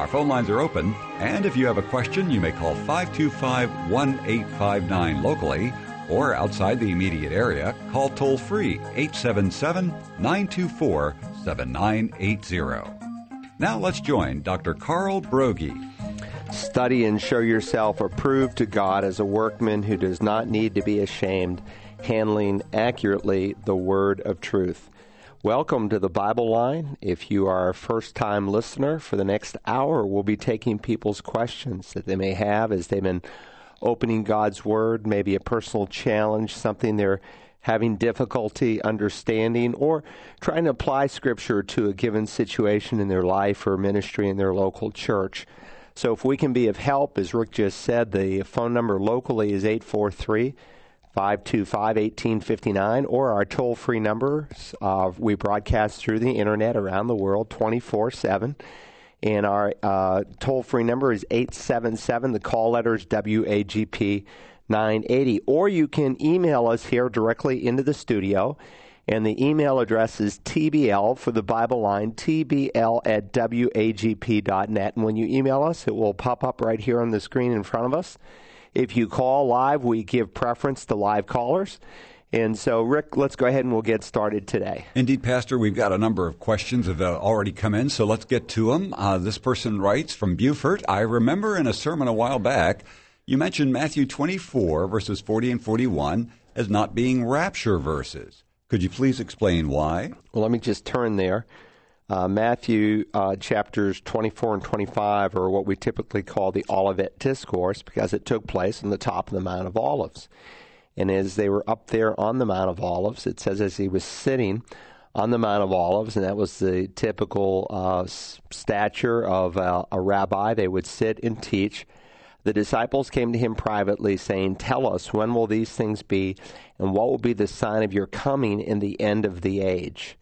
Our phone lines are open, and if you have a question, you may call 525 1859 locally or outside the immediate area, call toll free 877 924 7980. Now let's join Dr. Carl Broggi. Study and show yourself approved to God as a workman who does not need to be ashamed, handling accurately the word of truth. Welcome to the Bible Line. If you are a first time listener, for the next hour, we'll be taking people's questions that they may have as they've been opening God's Word, maybe a personal challenge, something they're having difficulty understanding, or trying to apply Scripture to a given situation in their life or ministry in their local church. So if we can be of help, as Rick just said, the phone number locally is 843- 525 1859 or our toll free number. Uh, we broadcast through the internet around the world 24 7. And our uh, toll free number is 877. The call letter is WAGP 980. Or you can email us here directly into the studio. And the email address is TBL for the Bible line, TBL at WAGP.net. And when you email us, it will pop up right here on the screen in front of us. If you call live, we give preference to live callers. And so, Rick, let's go ahead and we'll get started today. Indeed, Pastor, we've got a number of questions that have already come in, so let's get to them. Uh, this person writes from Beaufort I remember in a sermon a while back, you mentioned Matthew 24, verses 40 and 41, as not being rapture verses. Could you please explain why? Well, let me just turn there. Uh, Matthew uh, chapters 24 and 25 are what we typically call the Olivet Discourse because it took place on the top of the Mount of Olives. And as they were up there on the Mount of Olives, it says as he was sitting on the Mount of Olives, and that was the typical uh, stature of uh, a rabbi, they would sit and teach. The disciples came to him privately, saying, Tell us, when will these things be, and what will be the sign of your coming in the end of the age?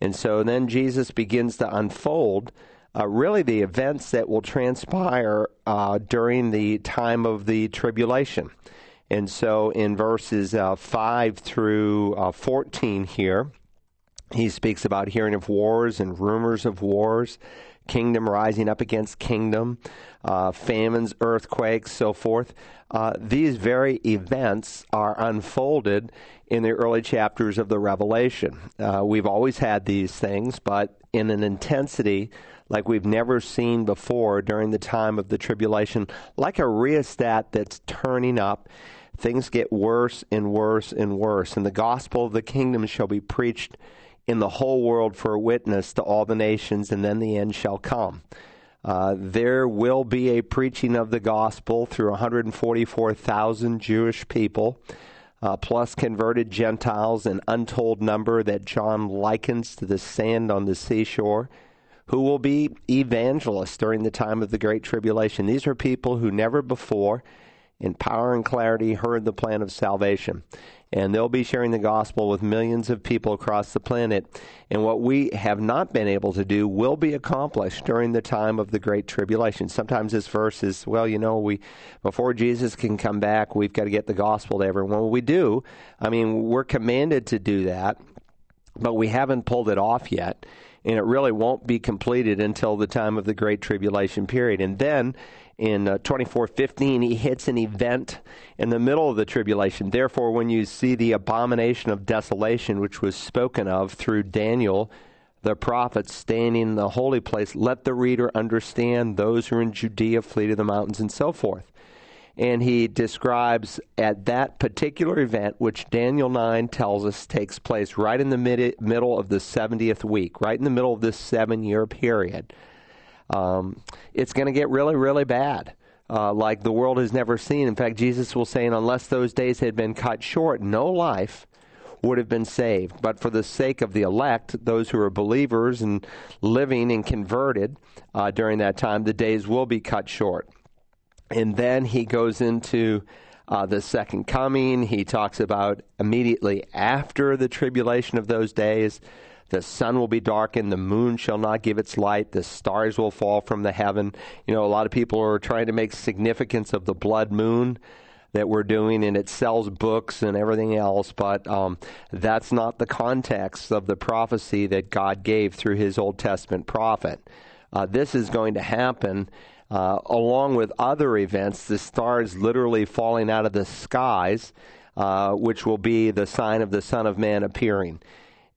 And so then Jesus begins to unfold uh, really the events that will transpire uh, during the time of the tribulation. And so in verses uh, 5 through uh, 14 here, he speaks about hearing of wars and rumors of wars, kingdom rising up against kingdom, uh, famines, earthquakes, so forth. Uh, these very events are unfolded in the early chapters of the Revelation. Uh, we've always had these things, but in an intensity like we've never seen before during the time of the tribulation, like a rheostat that's turning up. Things get worse and worse and worse, and the gospel of the kingdom shall be preached in the whole world for a witness to all the nations, and then the end shall come. Uh, there will be a preaching of the gospel through 144,000 Jewish people, uh, plus converted Gentiles, an untold number that John likens to the sand on the seashore, who will be evangelists during the time of the Great Tribulation. These are people who never before, in power and clarity, heard the plan of salvation and they'll be sharing the gospel with millions of people across the planet. And what we have not been able to do will be accomplished during the time of the great tribulation. Sometimes this verse is, well, you know, we before Jesus can come back, we've got to get the gospel to everyone. Well, we do. I mean, we're commanded to do that, but we haven't pulled it off yet. And it really won't be completed until the time of the Great Tribulation period. And then in uh, 24:15 he hits an event in the middle of the tribulation. Therefore when you see the abomination of desolation which was spoken of through Daniel the prophet standing in the holy place let the reader understand those who are in Judea flee to the mountains and so forth. And he describes at that particular event which Daniel 9 tells us takes place right in the mid- middle of the 70th week right in the middle of this 7 year period um, it's going to get really, really bad. Uh, like the world has never seen. In fact, Jesus will say, unless those days had been cut short, no life would have been saved. But for the sake of the elect, those who are believers and living and converted uh, during that time, the days will be cut short. And then he goes into uh, the second coming. He talks about immediately after the tribulation of those days. The sun will be darkened, the moon shall not give its light, the stars will fall from the heaven. You know, a lot of people are trying to make significance of the blood moon that we're doing, and it sells books and everything else, but um, that's not the context of the prophecy that God gave through his Old Testament prophet. Uh, this is going to happen uh, along with other events, the stars literally falling out of the skies, uh, which will be the sign of the Son of Man appearing.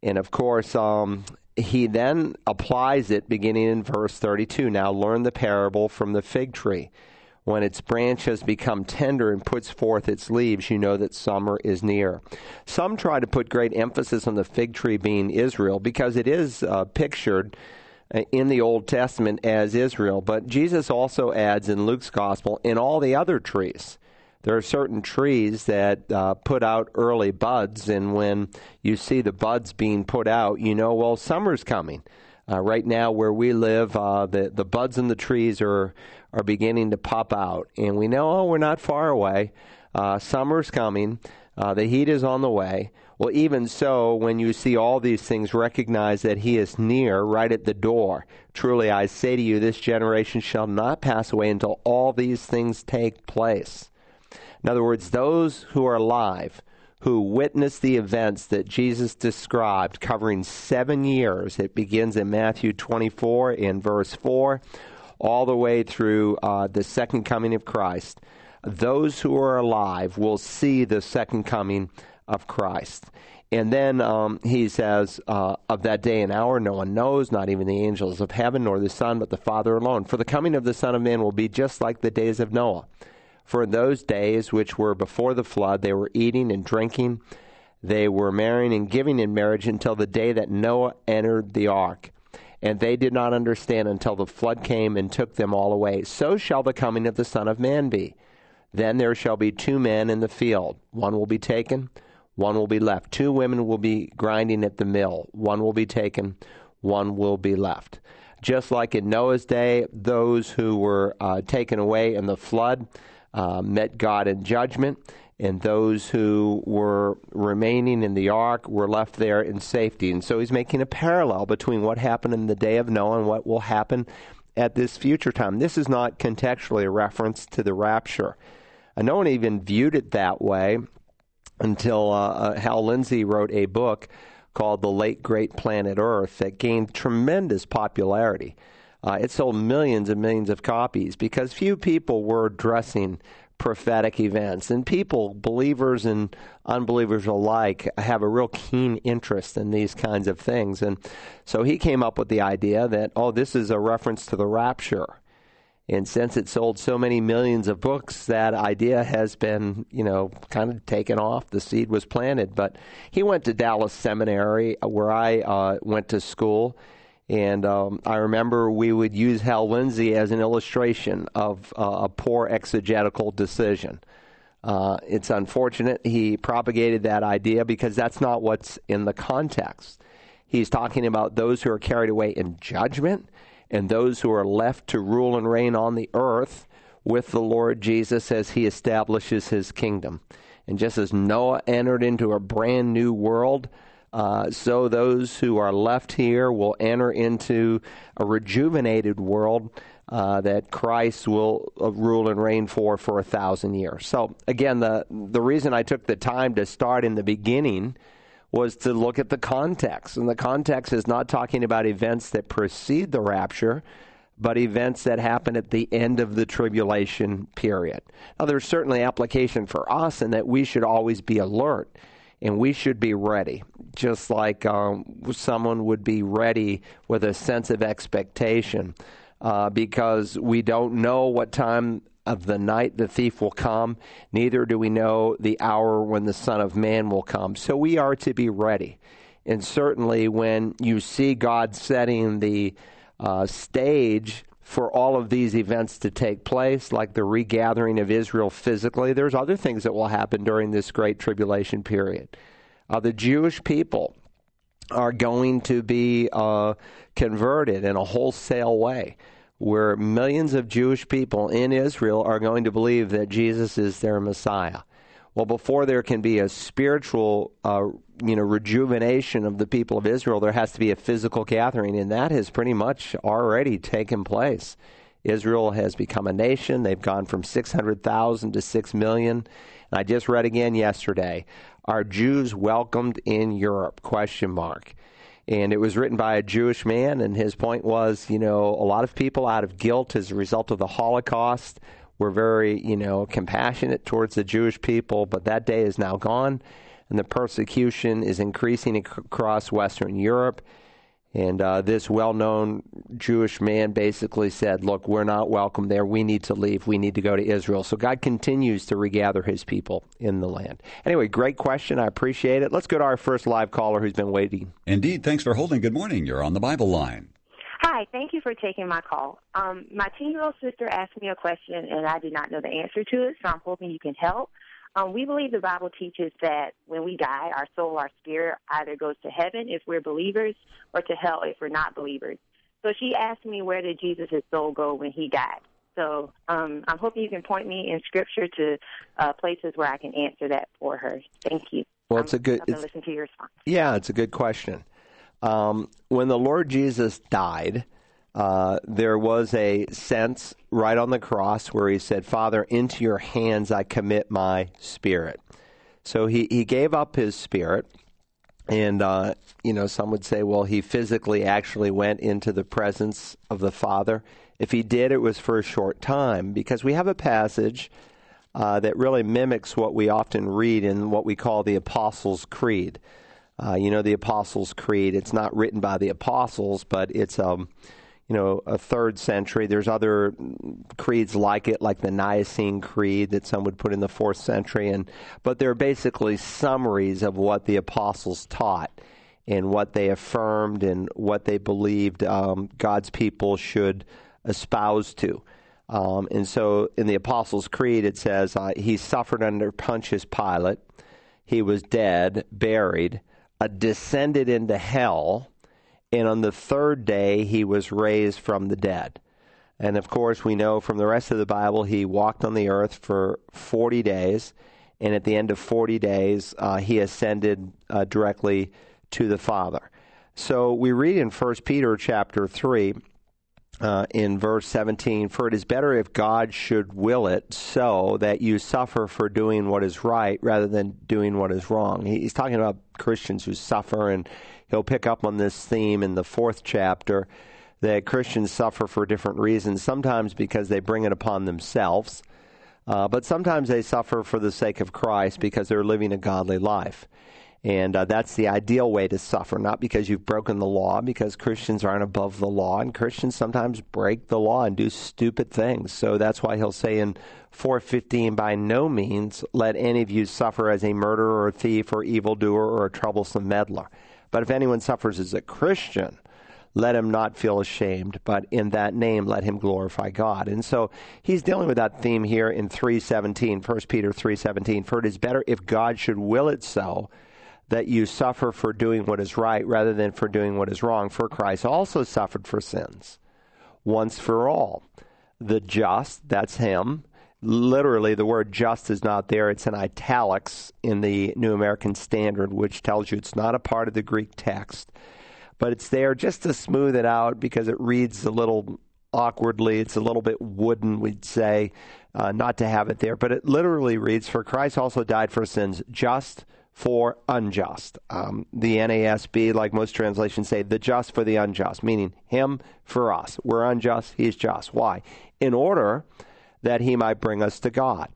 And of course, um, he then applies it beginning in verse 32. Now learn the parable from the fig tree. When its branch has become tender and puts forth its leaves, you know that summer is near. Some try to put great emphasis on the fig tree being Israel because it is uh, pictured uh, in the Old Testament as Israel. But Jesus also adds in Luke's gospel, in all the other trees. There are certain trees that uh, put out early buds, and when you see the buds being put out, you know, well, summer's coming. Uh, right now, where we live, uh, the the buds in the trees are are beginning to pop out, and we know, oh, we're not far away. Uh, summer's coming. Uh, the heat is on the way. Well, even so, when you see all these things, recognize that He is near, right at the door. Truly, I say to you, this generation shall not pass away until all these things take place. In other words, those who are alive, who witness the events that Jesus described, covering seven years, it begins in Matthew 24 in verse 4, all the way through uh, the second coming of Christ. Those who are alive will see the second coming of Christ. And then um, he says, uh, Of that day and hour no one knows, not even the angels of heaven, nor the Son, but the Father alone. For the coming of the Son of Man will be just like the days of Noah. For in those days which were before the flood, they were eating and drinking, they were marrying and giving in marriage until the day that Noah entered the ark. And they did not understand until the flood came and took them all away. So shall the coming of the Son of Man be. Then there shall be two men in the field, one will be taken one will be left. Two women will be grinding at the mill. One will be taken, one will be left. Just like in Noah's day, those who were uh, taken away in the flood uh, met God in judgment, and those who were remaining in the ark were left there in safety. And so he's making a parallel between what happened in the day of Noah and what will happen at this future time. This is not contextually a reference to the rapture. And no one even viewed it that way until uh, uh, Hal Lindsey wrote a book called The Late Great Planet Earth that gained tremendous popularity. Uh, it sold millions and millions of copies because few people were addressing prophetic events. And people, believers and unbelievers alike, have a real keen interest in these kinds of things. And so he came up with the idea that, oh, this is a reference to the rapture. And since it sold so many millions of books, that idea has been, you know, kind of taken off. The seed was planted. But he went to Dallas Seminary, where I uh, went to school. And um, I remember we would use Hal Lindsey as an illustration of uh, a poor exegetical decision. Uh, it's unfortunate he propagated that idea because that's not what's in the context. He's talking about those who are carried away in judgment and those who are left to rule and reign on the earth with the Lord Jesus as he establishes his kingdom. And just as Noah entered into a brand new world, uh, so those who are left here will enter into a rejuvenated world uh, that Christ will uh, rule and reign for for a thousand years. So again, the the reason I took the time to start in the beginning was to look at the context. And the context is not talking about events that precede the rapture, but events that happen at the end of the tribulation period. Now, there's certainly application for us in that we should always be alert and we should be ready, just like um, someone would be ready with a sense of expectation. Uh, because we don't know what time of the night the thief will come, neither do we know the hour when the Son of Man will come. So we are to be ready. And certainly, when you see God setting the uh, stage for all of these events to take place, like the regathering of Israel physically, there's other things that will happen during this great tribulation period. Uh, the Jewish people are going to be uh, converted in a wholesale way where millions of Jewish people in Israel are going to believe that Jesus is their Messiah. Well, before there can be a spiritual, uh, you know, rejuvenation of the people of Israel, there has to be a physical gathering, and that has pretty much already taken place. Israel has become a nation. They've gone from 600,000 to 6 million. And I just read again yesterday, are Jews welcomed in Europe? Question mark. And it was written by a Jewish man, and his point was, you know, a lot of people out of guilt as a result of the Holocaust we're very, you know, compassionate towards the Jewish people, but that day is now gone, and the persecution is increasing across Western Europe. And uh, this well known Jewish man basically said, Look, we're not welcome there. We need to leave. We need to go to Israel. So God continues to regather his people in the land. Anyway, great question. I appreciate it. Let's go to our first live caller who's been waiting. Indeed. Thanks for holding. Good morning. You're on the Bible line. Hi, thank you for taking my call. Um, my 10 year old sister asked me a question and I did not know the answer to it, so I'm hoping you can help. Um, we believe the Bible teaches that when we die, our soul, our spirit either goes to heaven if we're believers or to hell if we're not believers. So she asked me where did Jesus' soul go when he died. So um, I'm hoping you can point me in Scripture to uh, places where I can answer that for her. Thank you. Well, it's a good. I'm listen to your response. Yeah, it's a good question. Um, when the Lord Jesus died, uh, there was a sense right on the cross where he said, Father, into your hands I commit my spirit. So he, he gave up his spirit. And, uh, you know, some would say, well, he physically actually went into the presence of the Father. If he did, it was for a short time because we have a passage uh, that really mimics what we often read in what we call the Apostles' Creed. Uh, you know, the Apostles' Creed. It's not written by the apostles, but it's um, you know, a third century. There's other creeds like it, like the Nicene Creed that some would put in the fourth century, and but they're basically summaries of what the apostles taught and what they affirmed and what they believed um, God's people should espouse to. Um, and so, in the Apostles' Creed, it says uh, he suffered under Pontius Pilate, he was dead, buried uh, descended into hell, and on the third day he was raised from the dead. And of course, we know from the rest of the Bible he walked on the earth for 40 days, and at the end of 40 days, uh, he ascended uh, directly to the Father. So we read in 1 Peter chapter 3 uh, in verse 17 For it is better if God should will it so that you suffer for doing what is right rather than doing what is wrong. He's talking about Christians who suffer, and he'll pick up on this theme in the fourth chapter that Christians suffer for different reasons, sometimes because they bring it upon themselves. Uh, but sometimes they suffer for the sake of Christ because they're living a godly life. And uh, that's the ideal way to suffer, not because you've broken the law, because Christians aren't above the law, and Christians sometimes break the law and do stupid things. So that's why he'll say in 415, by no means let any of you suffer as a murderer or a thief or evildoer or a troublesome meddler. But if anyone suffers as a Christian, let him not feel ashamed, but in that name let him glorify God. And so he's dealing with that theme here in 317, 1 Peter 317. For it is better if God should will it so that you suffer for doing what is right rather than for doing what is wrong. For Christ also suffered for sins once for all. The just, that's him. Literally, the word just is not there. It's in italics in the New American Standard, which tells you it's not a part of the Greek text. But it's there just to smooth it out because it reads a little awkwardly. It's a little bit wooden, we'd say, uh, not to have it there. But it literally reads For Christ also died for sins, just for unjust. Um, the NASB, like most translations say, the just for the unjust, meaning him for us. We're unjust, he's just. Why? In order that he might bring us to God.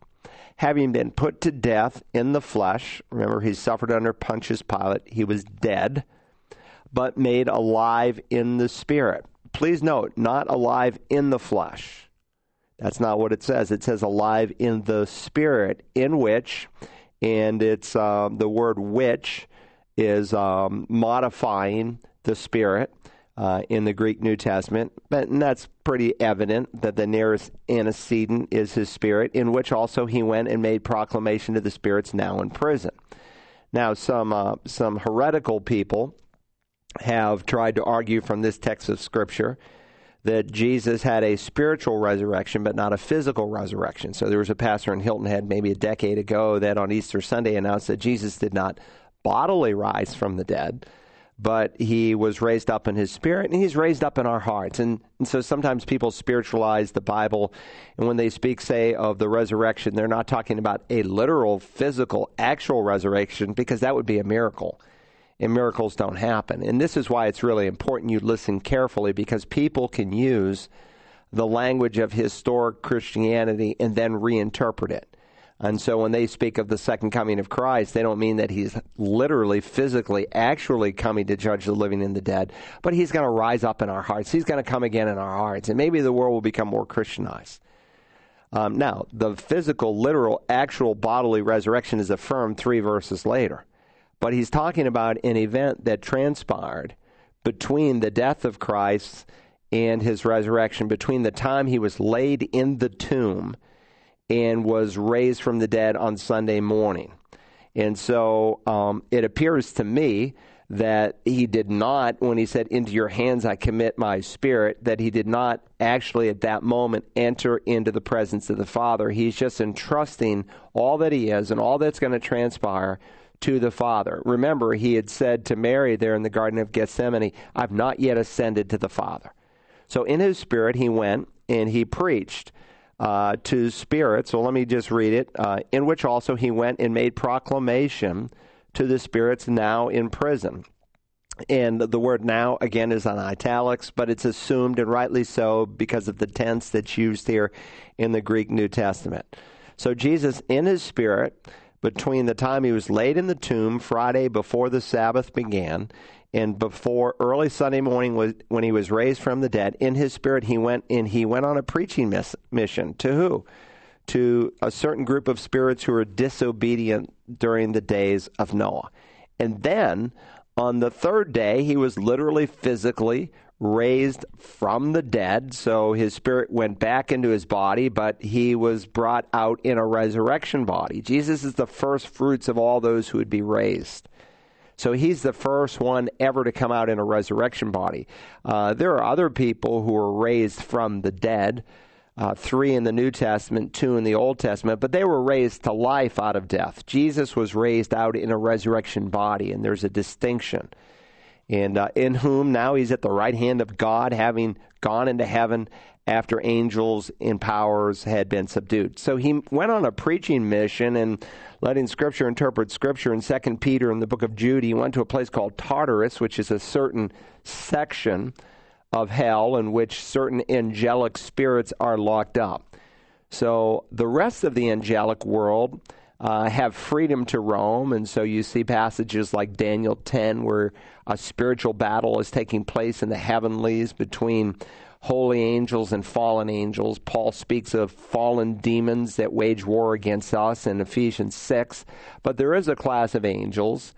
Having been put to death in the flesh, remember he suffered under Pontius Pilate, he was dead, but made alive in the spirit. Please note, not alive in the flesh. That's not what it says. It says alive in the spirit, in which and it's um, the word which is um, modifying the Spirit uh, in the Greek New Testament. But, and that's pretty evident that the nearest antecedent is his Spirit, in which also he went and made proclamation to the spirits now in prison. Now, some uh, some heretical people have tried to argue from this text of Scripture that Jesus had a spiritual resurrection, but not a physical resurrection. So there was a pastor in Hilton Head maybe a decade ago that on Easter Sunday announced that Jesus did not bodily rise from the dead, but he was raised up in his spirit and he's raised up in our hearts. And, and, so sometimes people spiritualize the Bible, and when they speak, say, of the resurrection, they're not talking about a literal, physical, actual resurrection because that would be a miracle and miracles don't happen. And this is why it's really important you listen carefully because people can use the language of historic Christianity and then reinterpret it. And so when they speak of the second coming of Christ, they don't mean that he's literally, physically, actually coming to judge the living and the dead, but he's going to rise up in our hearts. He's going to come again in our hearts, and maybe the world will become more Christianized. Um, now, the physical, literal, actual bodily resurrection is affirmed three verses later. But he's talking about an event that transpired between the death of Christ and his resurrection, between the time he was laid in the tomb and was raised from the dead on Sunday morning. And so um, it appears to me that he did not, when he said, Into your hands I commit my spirit, that he did not actually at that moment enter into the presence of the Father. He's just entrusting all that he is and all that's going to transpire to the Father. Remember, he had said to Mary there in the Garden of Gethsemane, I've not yet ascended to the Father. So in his spirit, he went and he preached uh, to spirits. So let me just read it. Uh, in which also he went and made proclamation to the spirits now in prison. And the word now, again, is on italics, but it's assumed, and rightly so, because of the tense that's used here in the Greek New Testament. So Jesus, in his spirit, between the time he was laid in the tomb Friday before the Sabbath began and before early Sunday morning was, when he was raised from the dead. In his spirit, he went and he went on a preaching miss, mission to who? To a certain group of spirits who were disobedient during the days of Noah. And then on the third day, he was literally physically raised from the dead. So his spirit went back into his body, but he was brought out in a resurrection body. Jesus is the first fruits of all those who would be raised. So he's the first one ever to come out in a resurrection body. Uh, there are other people who were raised from the dead. Uh, three in the New Testament, two in the Old Testament, but they were raised to life out of death. Jesus was raised out in a resurrection body, and there's a distinction and uh, in whom now he's at the right hand of God, having gone into heaven after angels and powers had been subdued. So he went on a preaching mission and letting Scripture interpret Scripture. In Second Peter, in the book of Jude, he went to a place called Tartarus, which is a certain section of hell in which certain angelic spirits are locked up. So the rest of the angelic world uh, have freedom to roam. And so you see passages like Daniel 10 where a spiritual battle is taking place in the heavenlies between holy angels and fallen angels. Paul speaks of fallen demons that wage war against us in Ephesians 6. But there is a class of angels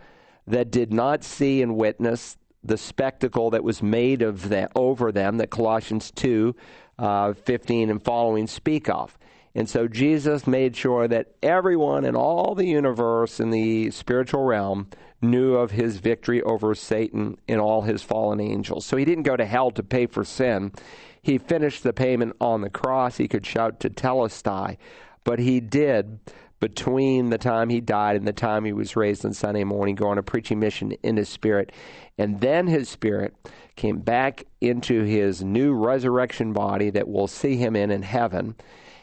that did not see and witness the spectacle that was made of them, over them that Colossians 2 uh, 15 and following speak of. And so Jesus made sure that everyone in all the universe in the spiritual realm knew of his victory over Satan and all his fallen angels. So he didn't go to hell to pay for sin. He finished the payment on the cross. He could shout tetelestai, but he did between the time he died and the time he was raised on Sunday morning, go on a preaching mission in his spirit. And then his spirit came back into his new resurrection body that we'll see him in in heaven.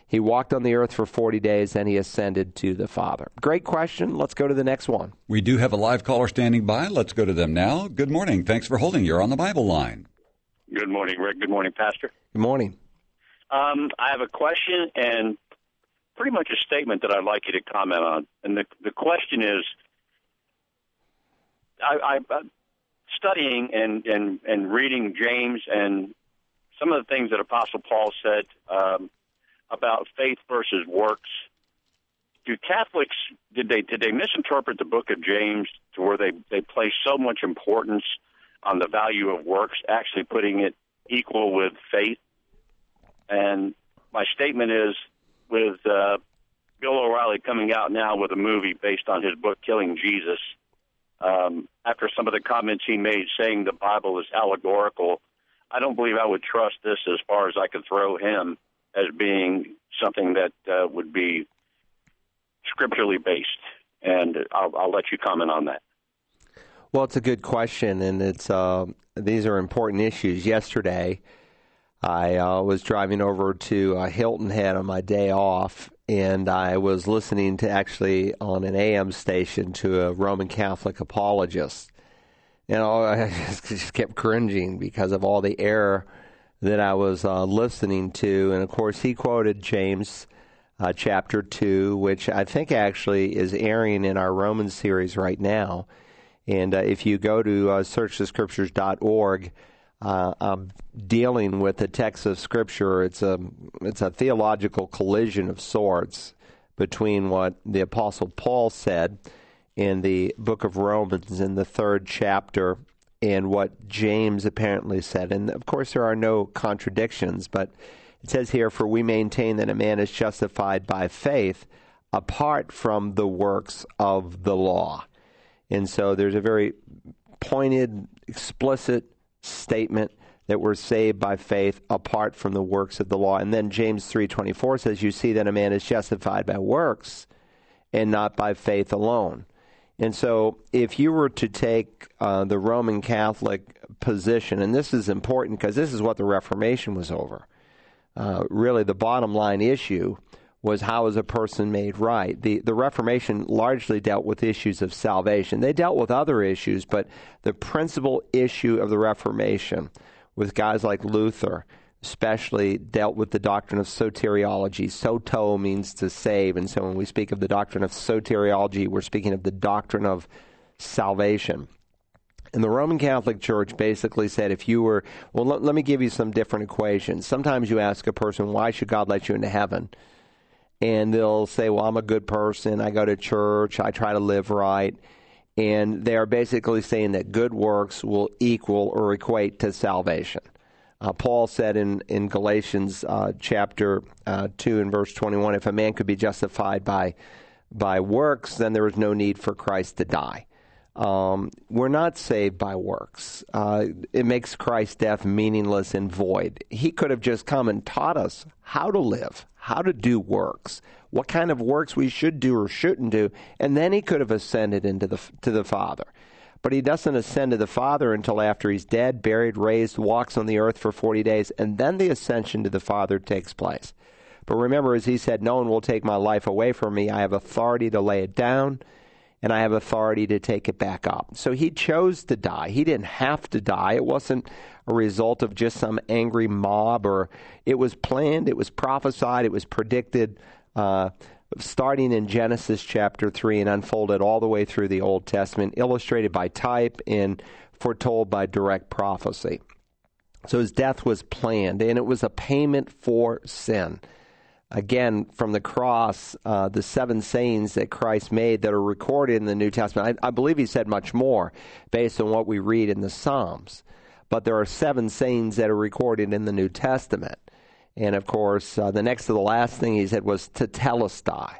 He walked on the earth for 40 days and he ascended to the Father. Great question. Let's go to the next one. We do have a live caller standing by. Let's go to them now. Good morning. Thanks for holding. You're on the Bible line. Good morning, Rick. Good morning, Pastor. Good morning. Um, I have a question and pretty much a statement that I'd like you to comment on. And the, the question is I, I, studying and, and, and reading James and some of the things that Apostle Paul said. Um, about faith versus works. Do Catholics did they did they misinterpret the book of James to where they they place so much importance on the value of works, actually putting it equal with faith? And my statement is with uh, Bill O'Reilly coming out now with a movie based on his book Killing Jesus. Um, after some of the comments he made saying the Bible is allegorical, I don't believe I would trust this as far as I could throw him as being something that uh, would be scripturally based. And I'll, I'll let you comment on that. Well, it's a good question, and it's uh, these are important issues. Yesterday, I uh, was driving over to uh, Hilton Head on my day off, and I was listening to actually on an AM station to a Roman Catholic apologist. And I just, just kept cringing because of all the error that I was uh, listening to. And of course, he quoted James uh, chapter 2, which I think actually is airing in our Roman series right now. And uh, if you go to uh, searchthescriptures.org, uh, I'm dealing with the text of Scripture. It's a it's a theological collision of sorts between what the Apostle Paul said in the book of Romans in the third chapter and what James apparently said. And of course, there are no contradictions, but it says here, For we maintain that a man is justified by faith apart from the works of the law. And so there's a very pointed, explicit statement that we're saved by faith apart from the works of the law. And then James 3:24 says you see that a man is justified by works and not by faith alone. And so if you were to take uh, the Roman Catholic position and this is important because this is what the Reformation was over. Uh, really the bottom line issue was how is a person made right. The the Reformation largely dealt with issues of salvation. They dealt with other issues, but the principal issue of the Reformation with guys like Luther especially dealt with the doctrine of soteriology. Soto means to save, and so when we speak of the doctrine of soteriology, we're speaking of the doctrine of salvation. And the Roman Catholic Church basically said if you were, well, let, let me give you some different equations. Sometimes you ask a person, why should God let you into heaven? And they'll say, Well, I'm a good person. I go to church. I try to live right. And they are basically saying that good works will equal or equate to salvation. Uh, Paul said in, in Galatians uh, chapter uh, 2 and verse 21 if a man could be justified by, by works, then there is no need for Christ to die. Um, we're not saved by works. Uh, it makes Christ's death meaningless and void. He could have just come and taught us how to live, how to do works, what kind of works we should do or shouldn't do, and then he could have ascended into the to the Father. But he doesn't ascend to the Father until after he's dead, buried, raised, walks on the earth for 40 days, and then the ascension to the Father takes place. But remember, as he said, No one will take my life away from me. I have authority to lay it down, and I have authority to take it back up. So he chose to die. He didn't have to die. It wasn't a result of just some angry mob, or it was planned, it was prophesied, it was predicted. Uh, starting in Genesis chapter 3 and unfolded all the way through the Old Testament, illustrated by type and foretold by direct prophecy. So his death was planned, and it was a payment for sin. Again, from the cross, uh, the seven sayings that Christ made that are recorded in the New Testament, I, I believe he said much more based on what we read in the Psalms but there are seven sayings that are recorded in the New Testament. And of course, uh, the next to the last thing he said was tetelestai.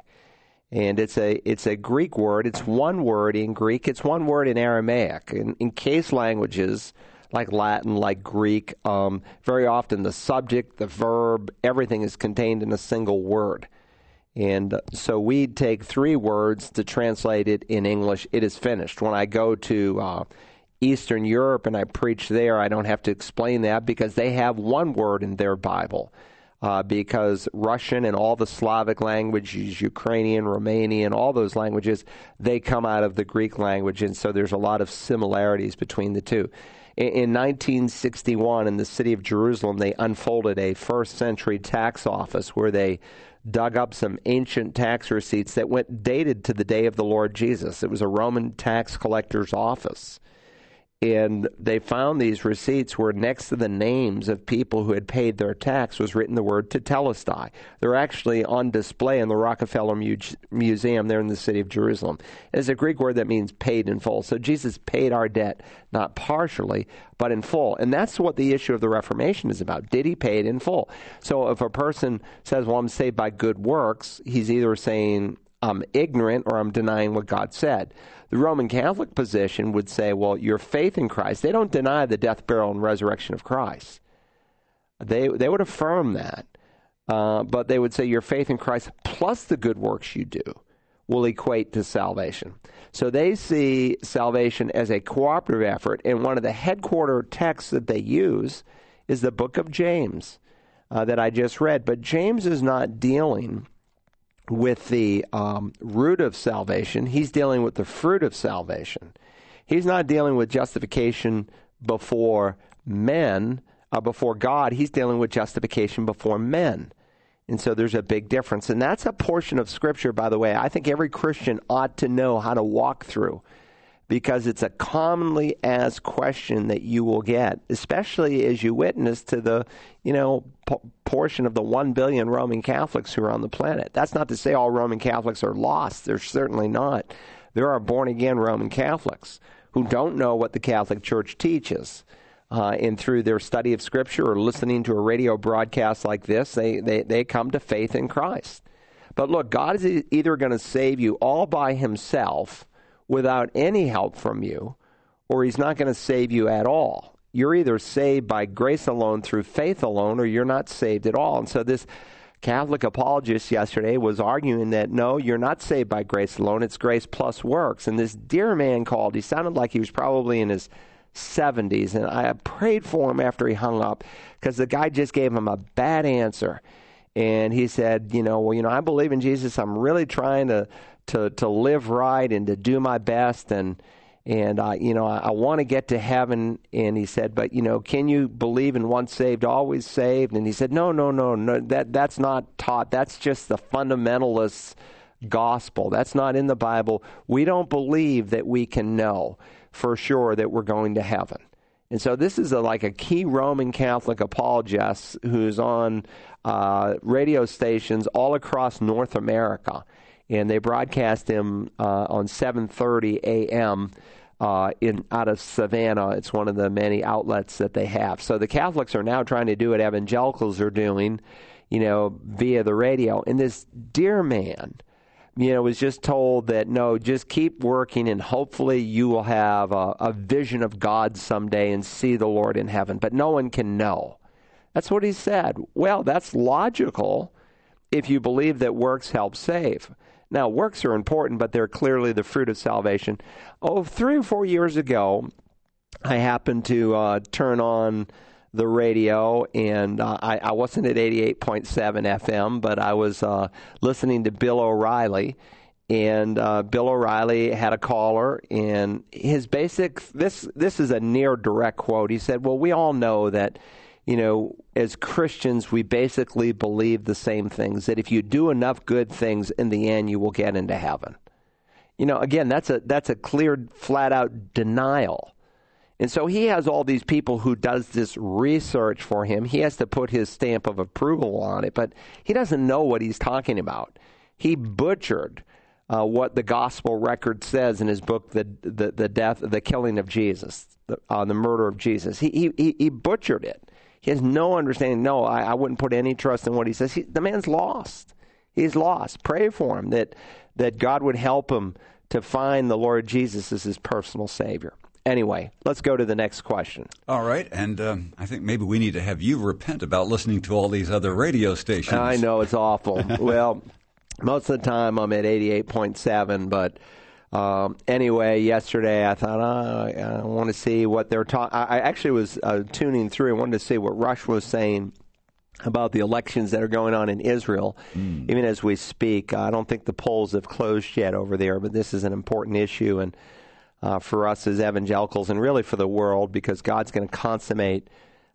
And it's a it's a Greek word. It's one word in Greek. It's one word in Aramaic. In, in case languages like Latin, like Greek, um, very often the subject, the verb, everything is contained in a single word. And so we'd take three words to translate it in English. It is finished. When I go to uh, Eastern Europe and I preach there, I don't have to explain that because they have one word in their Bible. Uh, because Russian and all the Slavic languages, Ukrainian, Romanian, all those languages, they come out of the Greek language, and so there's a lot of similarities between the two. In, in 1961, in the city of Jerusalem, they unfolded a first century tax office where they dug up some ancient tax receipts that went dated to the day of the Lord Jesus. It was a Roman tax collector's office and they found these receipts where next to the names of people who had paid their tax was written the word tetelestai. They're actually on display in the Rockefeller Mu- Museum there in the city of Jerusalem. It's a Greek word that means paid in full. So Jesus paid our debt, not partially, but in full. And that's what the issue of the Reformation is about. Did he pay it in full? So if a person says, well, I'm saved by good works, he's either saying, I'm ignorant or I'm denying what God said. The Roman Catholic position would say, well, your faith in Christ, they don't deny the death, burial, and resurrection of Christ. They, they would affirm that. Uh, but they would say your faith in Christ plus the good works you do will equate to salvation. So they see salvation as a cooperative effort, and one of the headquarter texts that they use is the book of James uh, that I just read. But James is not dealing with the um, root of salvation, he's dealing with the fruit of salvation. He's not dealing with justification before men, uh, before God. He's dealing with justification before men. And so there's a big difference. And that's a portion of Scripture, by the way, I think every Christian ought to know how to walk through because it's a commonly asked question that you will get, especially as you witness to the, you know, portion of the 1 billion Roman Catholics who are on the planet. That's not to say all Roman Catholics are lost. They're certainly not. There are born again Roman Catholics who don't know what the Catholic Church teaches uh, and through their study of Scripture or listening to a radio broadcast like this, they, they, they come to faith in Christ. But look, God is either going to save you all by Himself without any help from you, or He's not going to save you at all. You're either saved by grace alone through faith alone, or you're not saved at all. And so this Catholic apologist yesterday was arguing that no, you're not saved by grace alone, it's grace plus works. And this dear man called, he sounded like he was probably in his 70s. And I prayed for him after he hung up because the guy just gave him a bad answer. And he said, you know, well, you know, I believe in Jesus. I'm really trying to to to live right and to do my best and and I, you know I, I want to get to heaven. And he said, but you know, can you believe in once saved, always saved? And he said, no, no, no, no. That that's not taught. That's just the fundamentalists' gospel. That's not in the Bible. We don't believe that we can know for sure that we're going to heaven. And so this is a, like a key Roman Catholic apologist who's on uh, radio stations all across North America, and they broadcast him uh, on 7:30 a.m. Uh, in out of Savannah. It's one of the many outlets that they have. So the Catholics are now trying to do what evangelicals are doing, you know, via the radio. And this dear man you know, was just told that no, just keep working and hopefully you will have a, a, vision of God someday and see the Lord in heaven. But no one can know. That's what he said. Well, that's logical if you believe that works help save. Now, works are important, but they're clearly the fruit of salvation. Oh, three or four years ago, I happened to uh, turn on the radio, and uh, I, I, wasn't at 88.7 FM, but I was uh, listening to Bill O'Reilly. And uh, Bill O'Reilly had a caller, and his basic this this is a near direct quote. He said, "Well, we all know that, you know, as Christians, we basically believe the same things. That if you do enough good things, in the end, you will get into heaven." You know, again, that's a that's a clear, flat out denial and so he has all these people who does this research for him. He has to put his stamp of approval on it, but he doesn't know what he's talking about. He butchered uh, what the gospel record says in his book, the the, the death, the killing of Jesus, the, uh, the murder of Jesus. He, he he butchered it. He has no understanding. No, I, I wouldn't put any trust in what he says. He, the man's lost. He's lost. Pray for him that that God would help him to find the Lord Jesus as his personal Savior. Anyway, let's go to the next question. All right, and um, I think maybe we need to have you repent about listening to all these other radio stations. I know it's awful. well, most of the time I'm at 88.7, but um, anyway, yesterday I thought oh, I want to see what they're talking. I actually was uh, tuning through. I wanted to see what Rush was saying about the elections that are going on in Israel, mm. even as we speak. I don't think the polls have closed yet over there, but this is an important issue and uh, for us as evangelicals and really for the world because God's going to consummate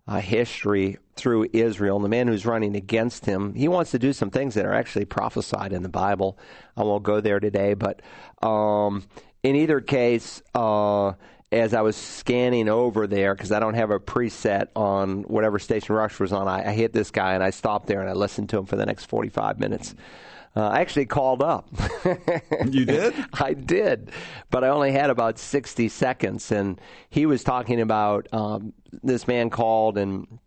uh, history through Israel. And the man who's running against him, he wants to do some things that are actually prophesied in the Bible. I won't go there today, but um, in either case, uh, as I was scanning over there, because I don't have a preset on whatever station Rush was on, I, I hit this guy and I stopped there and I listened to him for the next 45 minutes. Uh, I actually called up. you did? I did, but I only had about 60 seconds. And he was talking about um, this man called and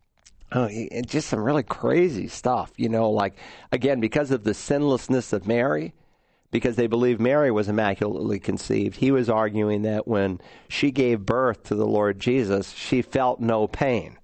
uh, just some really crazy stuff, you know, like, again, because of the sinlessness of Mary, because they believe Mary was immaculately conceived. He was arguing that when she gave birth to the Lord Jesus, she felt no pain.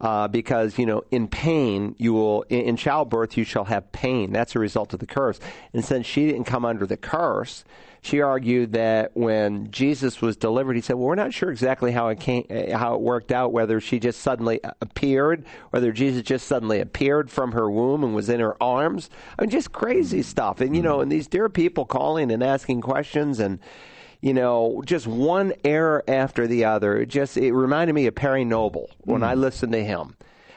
Uh, because you know, in pain, you will in, childbirth you shall have pain. That's a result of the curse. And since she didn't come under the curse, she argued that when Jesus was delivered, he said, "Well, we're not sure exactly how it came, how it worked out. Whether she just suddenly appeared, whether Jesus just suddenly appeared from her womb and was in her arms. I mean, just crazy stuff. And you know, and these dear people calling and asking questions and." You know, just one error after the other. It just it reminded me of Perry Noble when mm. I listened to him.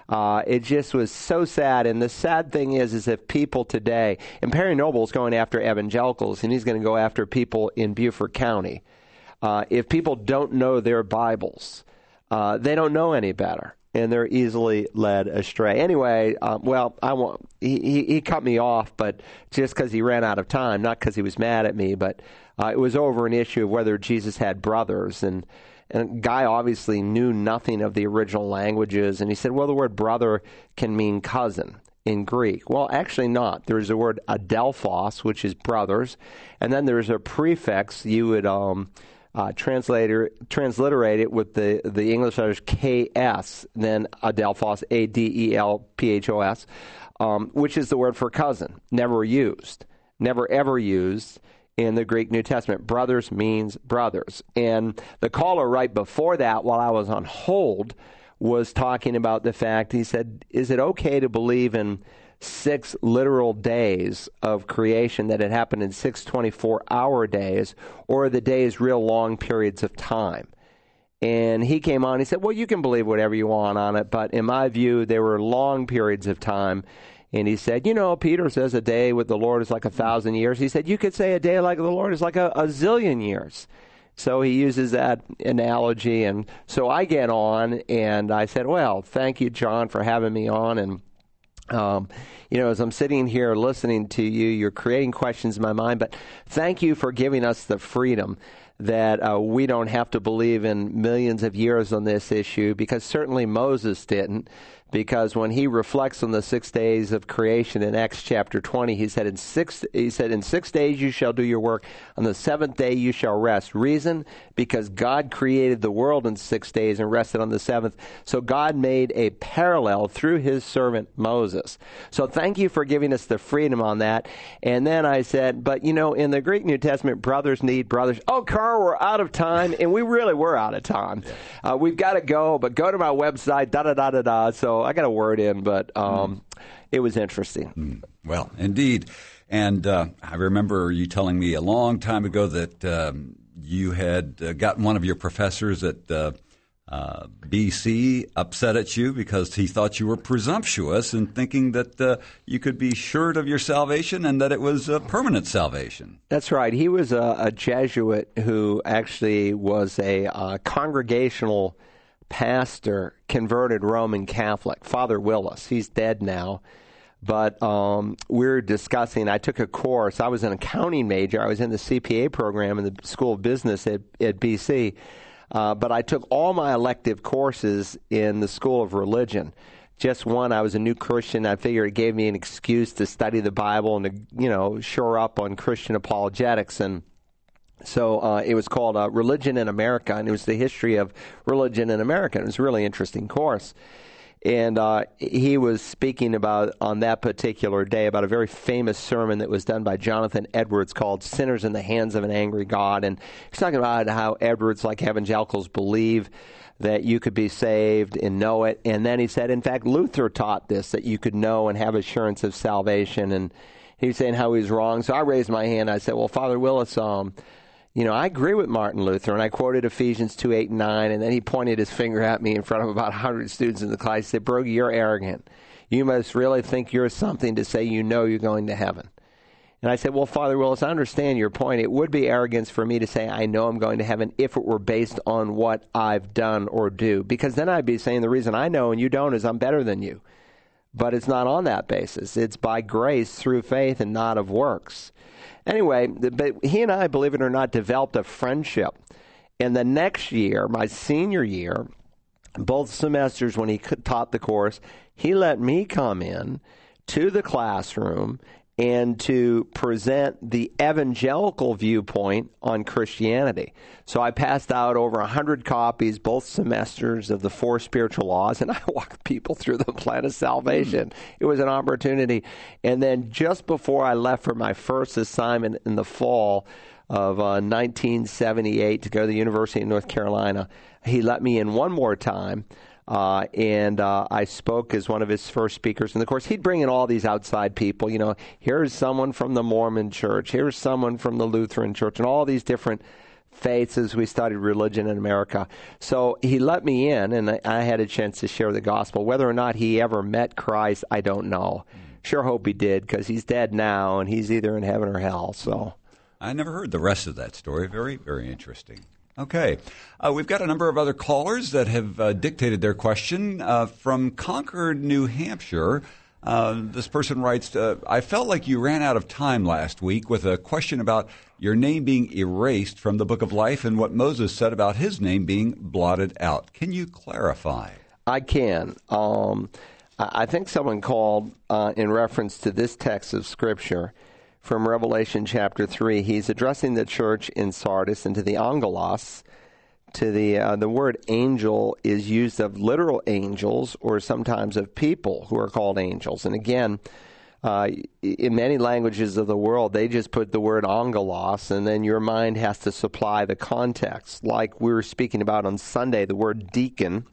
Uh, it just was so sad. And the sad thing is, is if people today, and Perry Noble is going after evangelicals, and he's going to go after people in Beaufort County. Uh, if people don't know their Bibles, uh, they don't know any better, and they're easily led astray. Anyway, um, well, I want he, he, he cut me off, but just because he ran out of time, not because he was mad at me, but uh, it was over an issue of whether Jesus had brothers and and Guy obviously knew nothing of the original languages, and he said, well, the word brother can mean cousin in Greek. Well, actually, not. There's a word adelphos, which is brothers, and then there's a prefix you would um, uh, translator, transliterate it with the, the English letters KS, then adelphos, A D E L P H O S, um, which is the word for cousin, never used, never ever used in the Greek New Testament. Brothers means brothers. And the caller right before that, while I was on hold, was talking about the fact he said, Is it okay to believe in six literal days of creation that it happened in six 24 hour days, or are the days real long periods of time? And he came on, he said, Well, you can believe whatever you want on it, but in my view, there were long periods of time and he said, You know, Peter says a day with the Lord is like a thousand years. He said, You could say a day like the Lord is like a, a zillion years. So he uses that analogy. And so I get on and I said, Well, thank you, John, for having me on. And, um, you know, as I'm sitting here listening to you, you're creating questions in my mind. But thank you for giving us the freedom that uh, we don't have to believe in millions of years on this issue because certainly Moses didn't because when he reflects on the six days of creation in Acts chapter 20, he said, in six, he said, in six days you shall do your work. On the seventh day you shall rest. Reason? Because God created the world in six days and rested on the seventh. So God made a parallel through his servant Moses. So thank you for giving us the freedom on that. And then I said, but you know, in the Greek New Testament, brothers need brothers. Oh, Carl, we're out of time. And we really were out of time. Uh, we've got to go, but go to my website, da da da da da. So I got a word in, but um, mm. it was interesting. Mm. Well, indeed. And uh, I remember you telling me a long time ago that um, you had uh, gotten one of your professors at uh, uh BC upset at you because he thought you were presumptuous in thinking that uh, you could be assured of your salvation and that it was a permanent salvation. That's right. He was a, a Jesuit who actually was a uh, congregational pastor converted Roman Catholic, Father Willis. He's dead now. But um, we're discussing. I took a course. I was an accounting major. I was in the CPA program in the School of Business at, at BC. Uh, but I took all my elective courses in the School of Religion. Just one, I was a new Christian. I figured it gave me an excuse to study the Bible and to, you know, shore up on Christian apologetics. And so uh, it was called uh, Religion in America, and it was the history of religion in America. It was a really interesting course. And uh, he was speaking about on that particular day about a very famous sermon that was done by Jonathan Edwards called "Sinners in the Hands of an Angry God." And he's talking about how Edwards, like evangelicals, believe that you could be saved and know it. And then he said, in fact, Luther taught this that you could know and have assurance of salvation. And he was saying how he was wrong. So I raised my hand. I said, "Well, Father Willis." Um, you know, I agree with Martin Luther, and I quoted Ephesians 2 8 and 9, and then he pointed his finger at me in front of about 100 students in the class. He said, Broggi, you're arrogant. You must really think you're something to say you know you're going to heaven. And I said, Well, Father Willis, I understand your point. It would be arrogance for me to say I know I'm going to heaven if it were based on what I've done or do. Because then I'd be saying the reason I know and you don't is I'm better than you. But it's not on that basis. It's by grace through faith and not of works. Anyway, but he and I, believe it or not, developed a friendship. And the next year, my senior year, both semesters when he taught the course, he let me come in to the classroom and to present the evangelical viewpoint on Christianity. So I passed out over 100 copies both semesters of the four spiritual laws, and I walked people through the plan of salvation. Mm. It was an opportunity. And then just before I left for my first assignment in the fall of uh, 1978 to go to the University of North Carolina, he let me in one more time uh, and uh, I spoke as one of his first speakers. And of course, he'd bring in all these outside people. You know, here's someone from the Mormon church, here's someone from the Lutheran church, and all these different faiths as we studied religion in America. So he let me in, and I had a chance to share the gospel. Whether or not he ever met Christ, I don't know. Sure hope he did, because he's dead now, and he's either in heaven or hell. So. I never heard the rest of that story. Very, very interesting. Okay. Uh, we've got a number of other callers that have uh, dictated their question. Uh, from Concord, New Hampshire, uh, this person writes uh, I felt like you ran out of time last week with a question about your name being erased from the book of life and what Moses said about his name being blotted out. Can you clarify? I can. Um, I think someone called uh, in reference to this text of Scripture from Revelation chapter 3. He's addressing the church in Sardis and to the angelos. To the uh, the word angel is used of literal angels or sometimes of people who are called angels. And again, uh, in many languages of the world, they just put the word angelos, and then your mind has to supply the context. Like we were speaking about on Sunday, the word deacon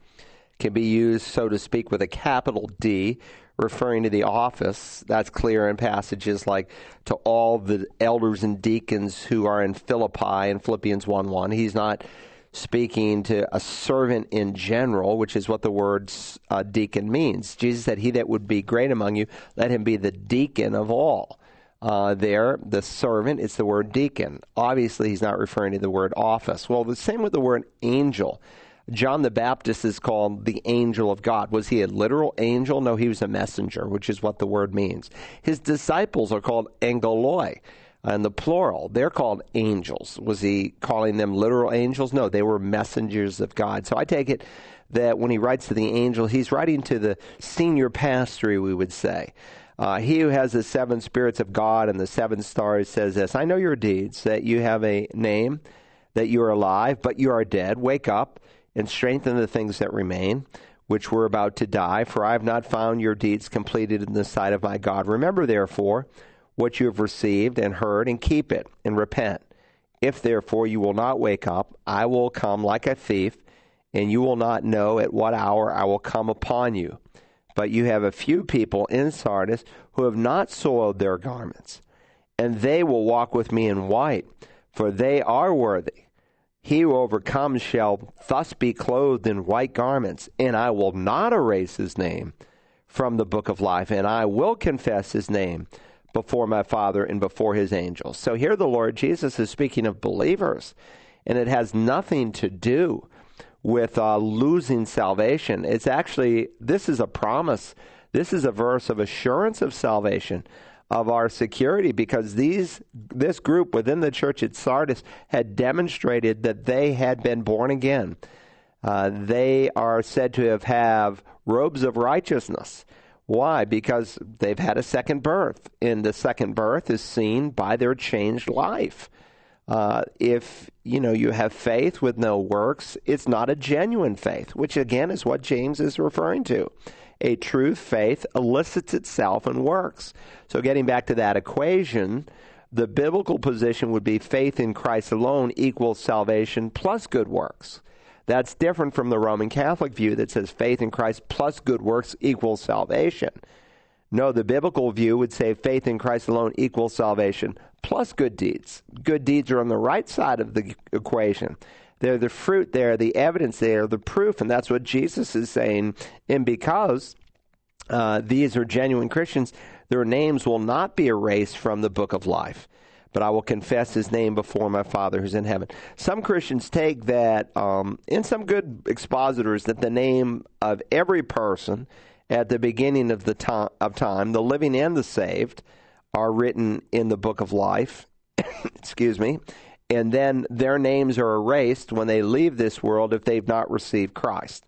can be used, so to speak, with a capital D, referring to the office. That's clear in passages like to all the elders and deacons who are in Philippi in Philippians 1 1. He's not speaking to a servant in general, which is what the word uh, deacon means. Jesus said, He that would be great among you, let him be the deacon of all. Uh, there, the servant, it's the word deacon. Obviously, he's not referring to the word office. Well, the same with the word angel. John the Baptist is called the angel of God. Was he a literal angel? No, he was a messenger, which is what the word means. His disciples are called angeloi in the plural. They're called angels. Was he calling them literal angels? No, they were messengers of God. So I take it that when he writes to the angel, he's writing to the senior pastor, we would say. Uh, he who has the seven spirits of God and the seven stars says this I know your deeds, that you have a name, that you are alive, but you are dead. Wake up and strengthen the things that remain, which were about to die, for I have not found your deeds completed in the sight of my God. Remember, therefore, what you have received and heard, and keep it, and repent. If therefore you will not wake up, I will come like a thief, and you will not know at what hour I will come upon you. But you have a few people in Sardis who have not soiled their garments, and they will walk with me in white, for they are worthy. He who overcomes shall thus be clothed in white garments, and I will not erase his name from the book of life, and I will confess his name before my Father and before his angels. So here the Lord Jesus is speaking of believers, and it has nothing to do with uh, losing salvation. It's actually, this is a promise. This is a verse of assurance of salvation of our security because these this group within the church at Sardis had demonstrated that they had been born again. Uh, they are said to have have robes of righteousness. Why? Because they've had a second birth, and the second birth is seen by their changed life. Uh, if you know you have faith with no works, it's not a genuine faith, which again is what James is referring to a true faith elicits itself and works. So, getting back to that equation, the biblical position would be faith in Christ alone equals salvation plus good works. That's different from the Roman Catholic view that says faith in Christ plus good works equals salvation. No, the biblical view would say faith in Christ alone equals salvation plus good deeds. Good deeds are on the right side of the equation. They're the fruit, they're the evidence, they are the proof, and that's what Jesus is saying. And because uh, these are genuine Christians, their names will not be erased from the book of life. But I will confess his name before my Father who's in heaven. Some Christians take that, um, and some good expositors, that the name of every person at the beginning of the of time, the living and the saved, are written in the book of life. Excuse me and then their names are erased when they leave this world if they've not received Christ.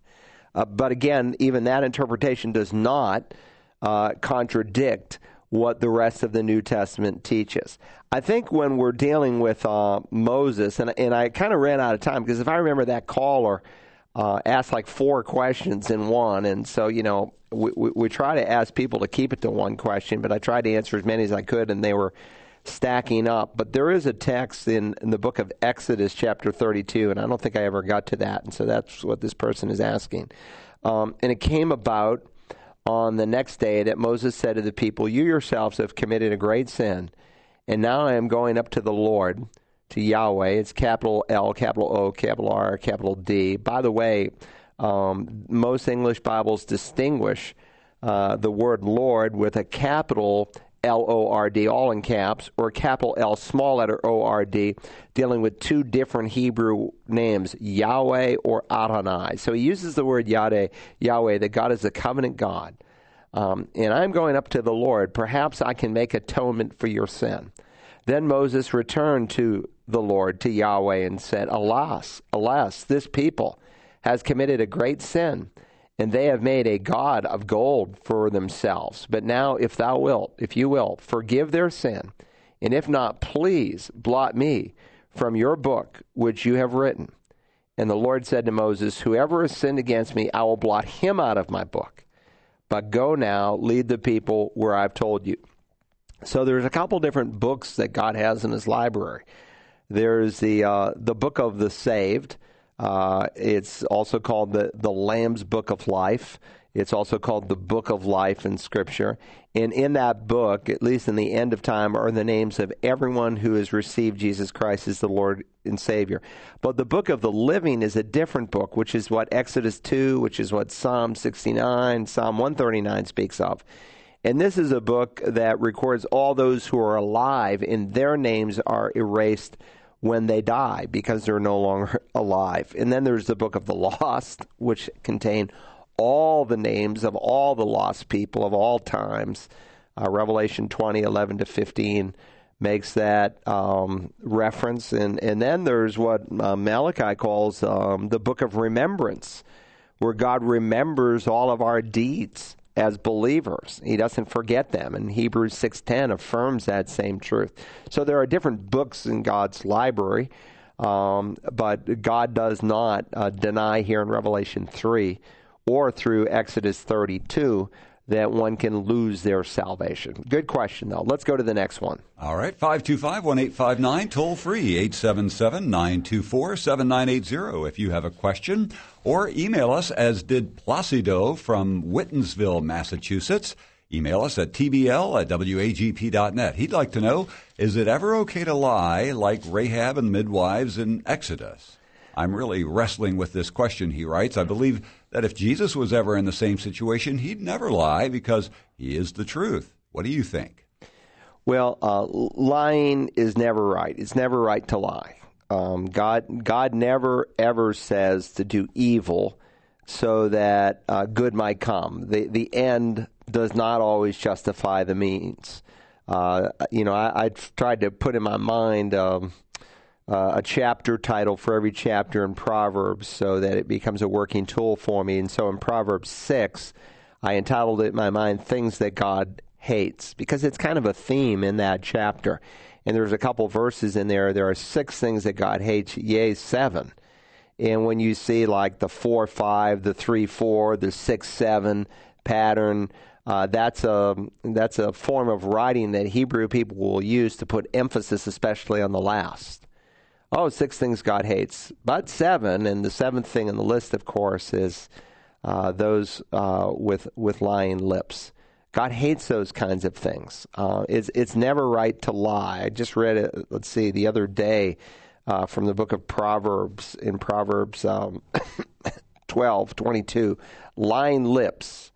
Uh, but again, even that interpretation does not uh, contradict what the rest of the New Testament teaches. I think when we're dealing with uh, Moses, and, and I kind of ran out of time because if I remember that caller uh, asked like four questions in one, and so, you know, we, we, we try to ask people to keep it to one question, but I tried to answer as many as I could, and they were stacking up. But there is a text in, in the book of Exodus, chapter 32, and I don't think I ever got to that, and so that's what this person is asking. Um, and it came about on the next day that Moses said to the people, You yourselves have committed a great sin, and now I am going up to the Lord, to Yahweh. It's capital L, capital O, capital R, capital D. By the way, um, most English Bibles distinguish uh, the word Lord with a capital L O R D, all in caps, or capital L, small letter O R D, dealing with two different Hebrew names, Yahweh or Adonai. So he uses the word Yahweh, Yahweh, that God is the covenant God. Um, and I'm going up to the Lord. Perhaps I can make atonement for your sin. Then Moses returned to the Lord, to Yahweh, and said, Alas, alas, this people has committed a great sin and they have made a god of gold for themselves. But now, if thou wilt, if you will, forgive their sin, and if not, please blot me from your book which you have written. And the Lord said to Moses, Whoever has sinned against me, I will blot him out of my book. But go now, lead the people where I've told you. So there's a couple different books that God has in His library. There's the uh, the book of the saved, uh, it's also called the, the Lamb's Book of Life. It's also called the Book of Life in Scripture. And in that book, at least in the end of time, are the names of everyone who has received Jesus Christ as the Lord and Savior. But the Book of the Living is a different book, which is what Exodus 2, which is what Psalm 69, Psalm 139 speaks of. And this is a book that records all those who are alive, and their names are erased when they die because they're no longer alive. And then there's the book of the lost, which contain all the names of all the lost people of all times. Uh, Revelation 20, 11 to 15 makes that um, reference. And, and then there's what uh, Malachi calls um, the book of remembrance, where God remembers all of our deeds as believers. He doesn't forget them, and Hebrews 6:10 affirms that same truth. So there are different books in God's library, um, but God does not uh, deny here in Revelation 3 or through Exodus 32 that one can lose their salvation. Good question, though. Let's go to the next one. All right, 525 1859, toll free, 877 924 7980 if you have a question, or email us as did Placido from Whitinsville, Massachusetts. Email us at tbl at wagp.net. He'd like to know is it ever okay to lie like Rahab and midwives in Exodus? I'm really wrestling with this question, he writes. I believe that if Jesus was ever in the same situation, he'd never lie because he is the truth. What do you think? Well, uh, lying is never right. It's never right to lie. Um, God, God never ever says to do evil so that uh, good might come. The the end does not always justify the means. Uh, you know, I, I tried to put in my mind. Um, uh, a chapter title for every chapter in Proverbs so that it becomes a working tool for me. And so in Proverbs 6, I entitled it in my mind, Things That God Hates, because it's kind of a theme in that chapter. And there's a couple verses in there. There are six things that God hates, yea, seven. And when you see like the 4 5, the 3 4, the 6 7 pattern, uh, that's a that's a form of writing that Hebrew people will use to put emphasis, especially on the last. Oh, six things God hates, but seven, and the seventh thing in the list, of course, is uh, those uh, with with lying lips. God hates those kinds of things. Uh, it's it's never right to lie. I just read it. Let's see, the other day uh, from the book of Proverbs in Proverbs um, twelve twenty two. Lying lips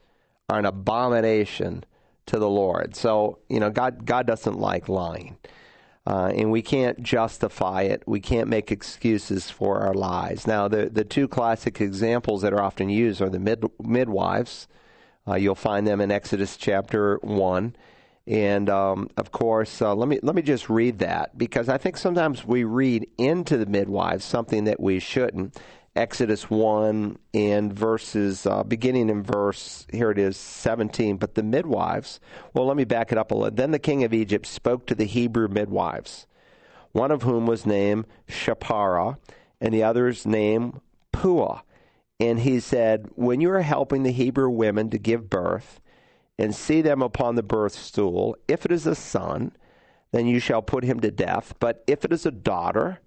are an abomination to the Lord. So you know, God God doesn't like lying. Uh, and we can't justify it. We can't make excuses for our lies. Now, the the two classic examples that are often used are the mid, midwives. Uh, you'll find them in Exodus chapter one, and um, of course, uh, let me let me just read that because I think sometimes we read into the midwives something that we shouldn't. Exodus 1 and verses, uh, beginning in verse, here it is, 17. But the midwives, well, let me back it up a little. Then the king of Egypt spoke to the Hebrew midwives, one of whom was named Shiphrah, and the other's name Puah. And he said, When you are helping the Hebrew women to give birth, and see them upon the birth stool, if it is a son, then you shall put him to death. But if it is a daughter,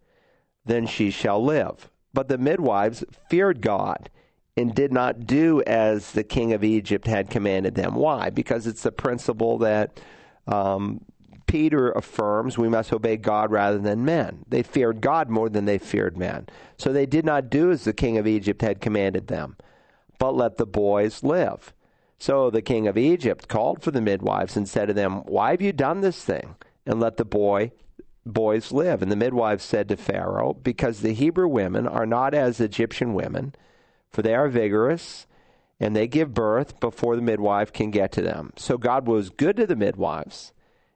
then she shall live. But the midwives feared God and did not do as the king of Egypt had commanded them. Why? Because it's the principle that um, Peter affirms we must obey God rather than men. They feared God more than they feared men. So they did not do as the king of Egypt had commanded them, but let the boys live. So the king of Egypt called for the midwives and said to them, Why have you done this thing? And let the boy boys live. And the midwives said to Pharaoh, Because the Hebrew women are not as Egyptian women, for they are vigorous, and they give birth before the midwife can get to them. So God was good to the midwives,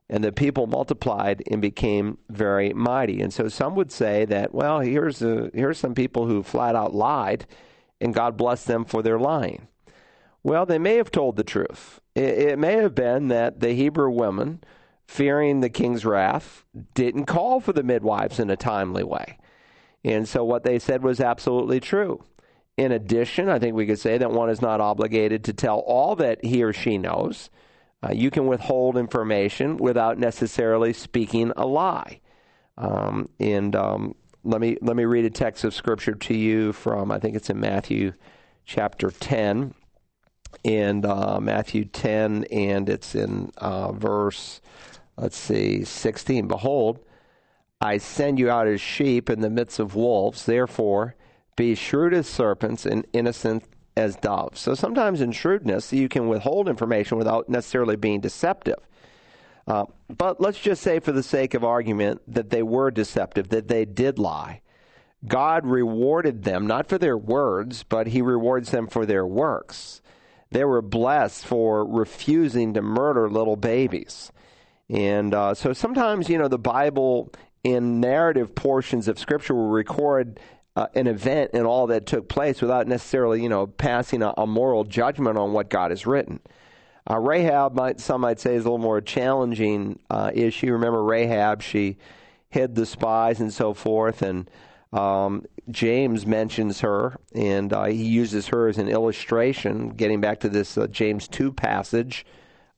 and the people multiplied and became very mighty. And so some would say that, well, here's a, here's some people who flat out lied, and God blessed them for their lying. Well, they may have told the truth. It, it may have been that the Hebrew women fearing the king's wrath, didn't call for the midwives in a timely way. And so what they said was absolutely true. In addition, I think we could say that one is not obligated to tell all that he or she knows. Uh, you can withhold information without necessarily speaking a lie. Um, and um, let me let me read a text of scripture to you from I think it's in Matthew chapter ten, and uh, Matthew ten, and it's in uh, verse let's see, 16. Behold, I send you out as sheep in the midst of wolves. Therefore, be shrewd as serpents and innocent as doves. So sometimes in shrewdness, you can withhold information without necessarily being deceptive. Uh, but let's just say, for the sake of argument, that they were deceptive, that they did lie. God rewarded them not for their words, but He rewards them for their works. They were blessed for refusing to murder little babies. And uh, so sometimes, you know, the Bible in narrative portions of Scripture will record uh, an event and all that took place without necessarily, you know, passing a, a moral judgment on what God has written. Uh, Rahab, might, some might say, is a little more challenging uh, issue. Remember Rahab, she hid the spies and so forth, and um, James mentions her, and uh, he uses her as an illustration, getting back to this uh, James 2 passage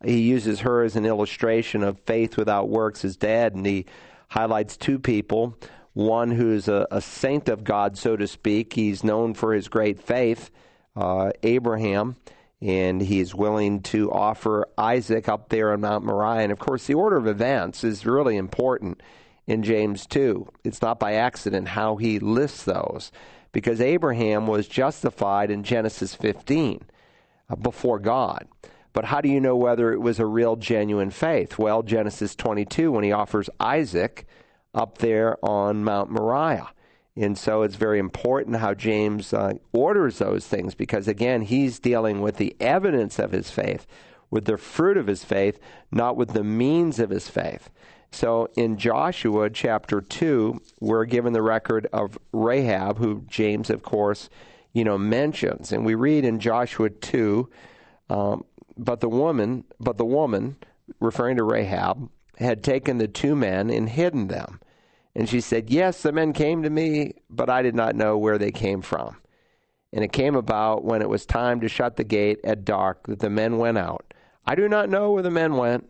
he uses her as an illustration of faith without works is dead, and he highlights two people. One who's a, a saint of God, so to speak. He's known for his great faith, uh, Abraham, and he's willing to offer Isaac up there on Mount Moriah. And of course, the order of events is really important in James 2. It's not by accident how he lists those, because Abraham was justified in Genesis 15 uh, before God. But how do you know whether it was a real, genuine faith? Well, Genesis 22, when he offers Isaac up there on Mount Moriah. And so it's very important how James uh, orders those things because, again, he's dealing with the evidence of his faith, with the fruit of his faith, not with the means of his faith. So in Joshua chapter 2, we're given the record of Rahab, who James, of course, you know, mentions. And we read in Joshua 2, um, but the woman, but the woman, referring to Rahab, had taken the two men and hidden them. And she said, Yes, the men came to me, but I did not know where they came from. And it came about when it was time to shut the gate at dark that the men went out. I do not know where the men went.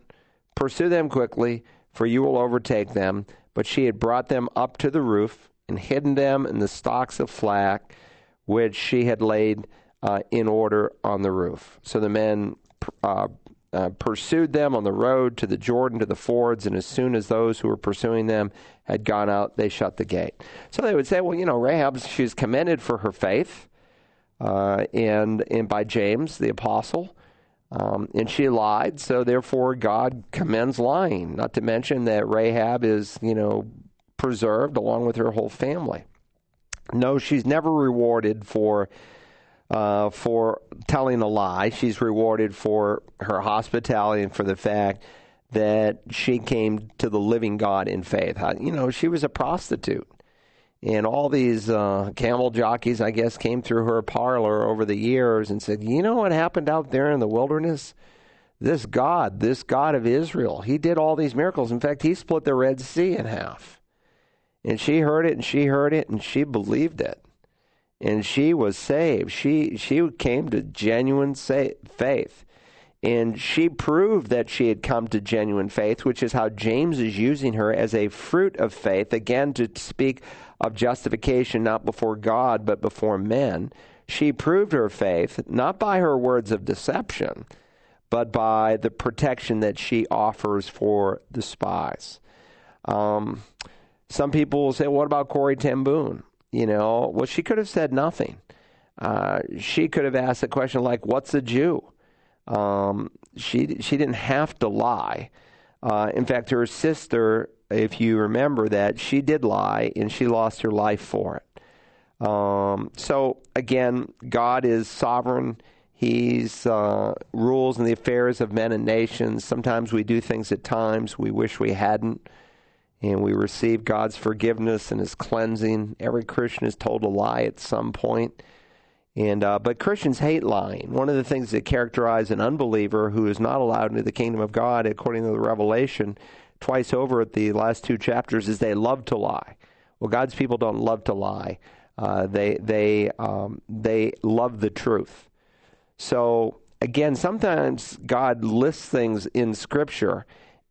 Pursue them quickly, for you will overtake them. But she had brought them up to the roof and hidden them in the stalks of flax which she had laid uh, in order on the roof. So the men uh, uh, pursued them on the road to the Jordan to the fords, and as soon as those who were pursuing them had gone out, they shut the gate. So they would say, well, you know, Rahab, she's commended for her faith, uh, and and by James the apostle, um, and she lied, so therefore God commends lying. Not to mention that Rahab is, you know, preserved along with her whole family. No, she's never rewarded for uh, for telling a lie. She's rewarded for her hospitality and for the fact that she came to the living God in faith. You know, she was a prostitute. And all these uh, camel jockeys, I guess, came through her parlor over the years and said, You know what happened out there in the wilderness? This God, this God of Israel, he did all these miracles. In fact, he split the Red Sea in half. And she heard it and she heard it and she believed it. And she was saved. She she came to genuine sa- faith. And she proved that she had come to genuine faith, which is how James is using her as a fruit of faith, again, to speak of justification not before God, but before men. She proved her faith not by her words of deception, but by the protection that she offers for the spies. Um, some people will say, what about Corrie ten Boom? You know, well, she could have said nothing. Uh, she could have asked a question like, what's a Jew? Um, she, she didn't have to lie. Uh, in fact, her sister, if you remember that, she did lie and she lost her life for it. Um, so, again, God is sovereign. He's uh, rules in the affairs of men and nations. Sometimes we do things at times we wish we hadn't and we receive God's forgiveness and His cleansing. Every Christian is told to lie at some point. And uh, but Christians hate lying. One of the things that characterize an unbeliever who is not allowed into the kingdom of God, according to the Revelation, twice over at the last two chapters, is they love to lie. Well, God's people don't love to lie. Uh, they they um, they love the truth. So again, sometimes God lists things in Scripture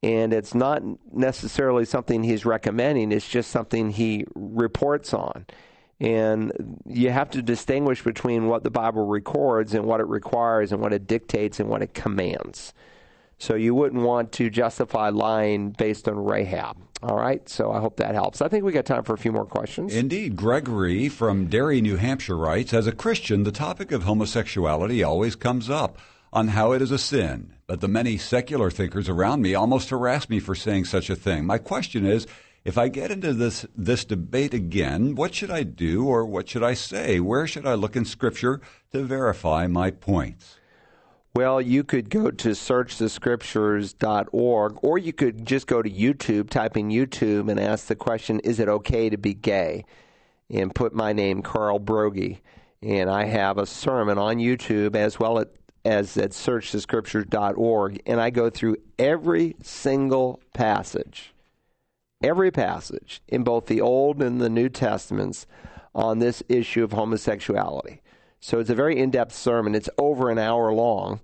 and it's not necessarily something he's recommending, it's just something he reports on. And you have to distinguish between what the Bible records and what it requires and what it dictates and what it commands. So you wouldn't want to justify lying based on Rahab. All right, so I hope that helps. I think we got time for a few more questions. Indeed. Gregory from Derry, New Hampshire writes As a Christian, the topic of homosexuality always comes up on how it is a sin, but the many secular thinkers around me almost harass me for saying such a thing. My question is if I get into this, this debate again, what should I do or what should I say? Where should I look in Scripture to verify my points? Well, you could go to searchthescriptures.org, or you could just go to YouTube, type in YouTube, and ask the question, Is it okay to be gay? And put my name, Carl Broggi. And I have a sermon on YouTube as well as at searchthescriptures.org, and I go through every single passage, every passage in both the Old and the New Testaments on this issue of homosexuality. So it's a very in depth sermon. It's over an hour long.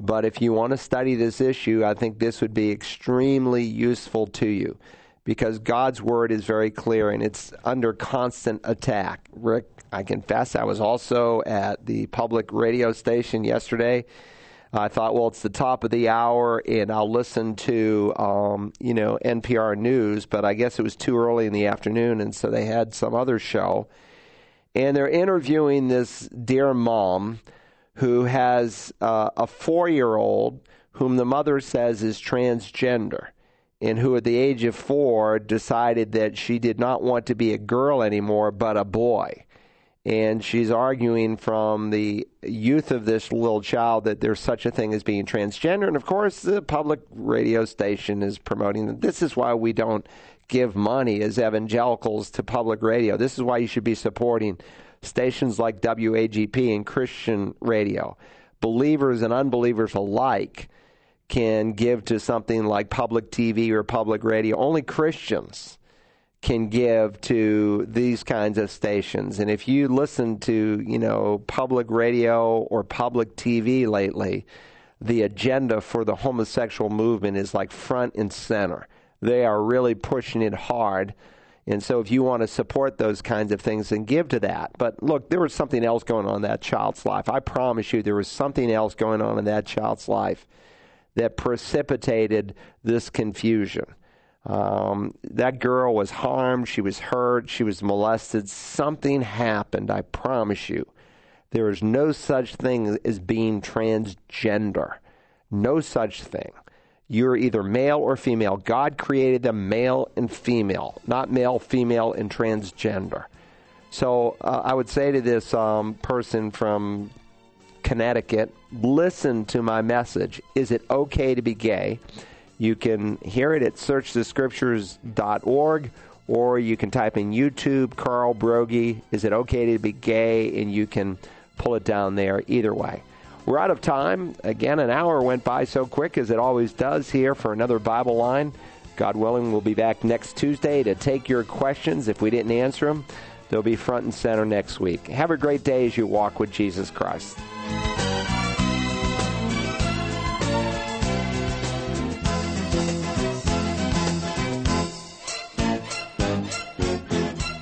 But if you want to study this issue, I think this would be extremely useful to you because God's word is very clear and it's under constant attack. Rick I confess I was also at the public radio station yesterday. I thought, well, it's the top of the hour, and I'll listen to, um, you know, NPR News. But I guess it was too early in the afternoon, and so they had some other show, and they're interviewing this dear mom who has uh, a four-year-old whom the mother says is transgender, and who, at the age of four, decided that she did not want to be a girl anymore, but a boy and she's arguing from the youth of this little child that there's such a thing as being transgender. And of course, the public radio station is promoting that. This is why we don't give money as evangelicals to public radio. This is why you should be supporting stations like WAGP and Christian radio. Believers and unbelievers alike can give to something like public TV or public radio. Only Christians can give to these kinds of stations. And if you listen to, you know, public radio or public TV lately, the agenda for the homosexual movement is like front and center. They are really pushing it hard. And so if you want to support those kinds of things, then give to that. But look, there was something else going on in that child's life. I promise you, there was something else going on in that child's life that precipitated this confusion. Um, that girl was harmed. She was hurt. She was molested. Something happened, I promise you. There is no such thing as being transgender. No such thing. You're either male or female. God created them male and female, not male, female, and transgender. So uh, I would say to this um, person from Connecticut listen to my message. Is it okay to be gay? You can hear it at searchthescriptures.org or you can type in YouTube Carl Broggi. Is it okay to be gay? And you can pull it down there either way. We're out of time. Again, an hour went by so quick as it always does here for another Bible line. God willing, we'll be back next Tuesday to take your questions. If we didn't answer them, They'll be front and center next week. Have a great day as you walk with Jesus Christ.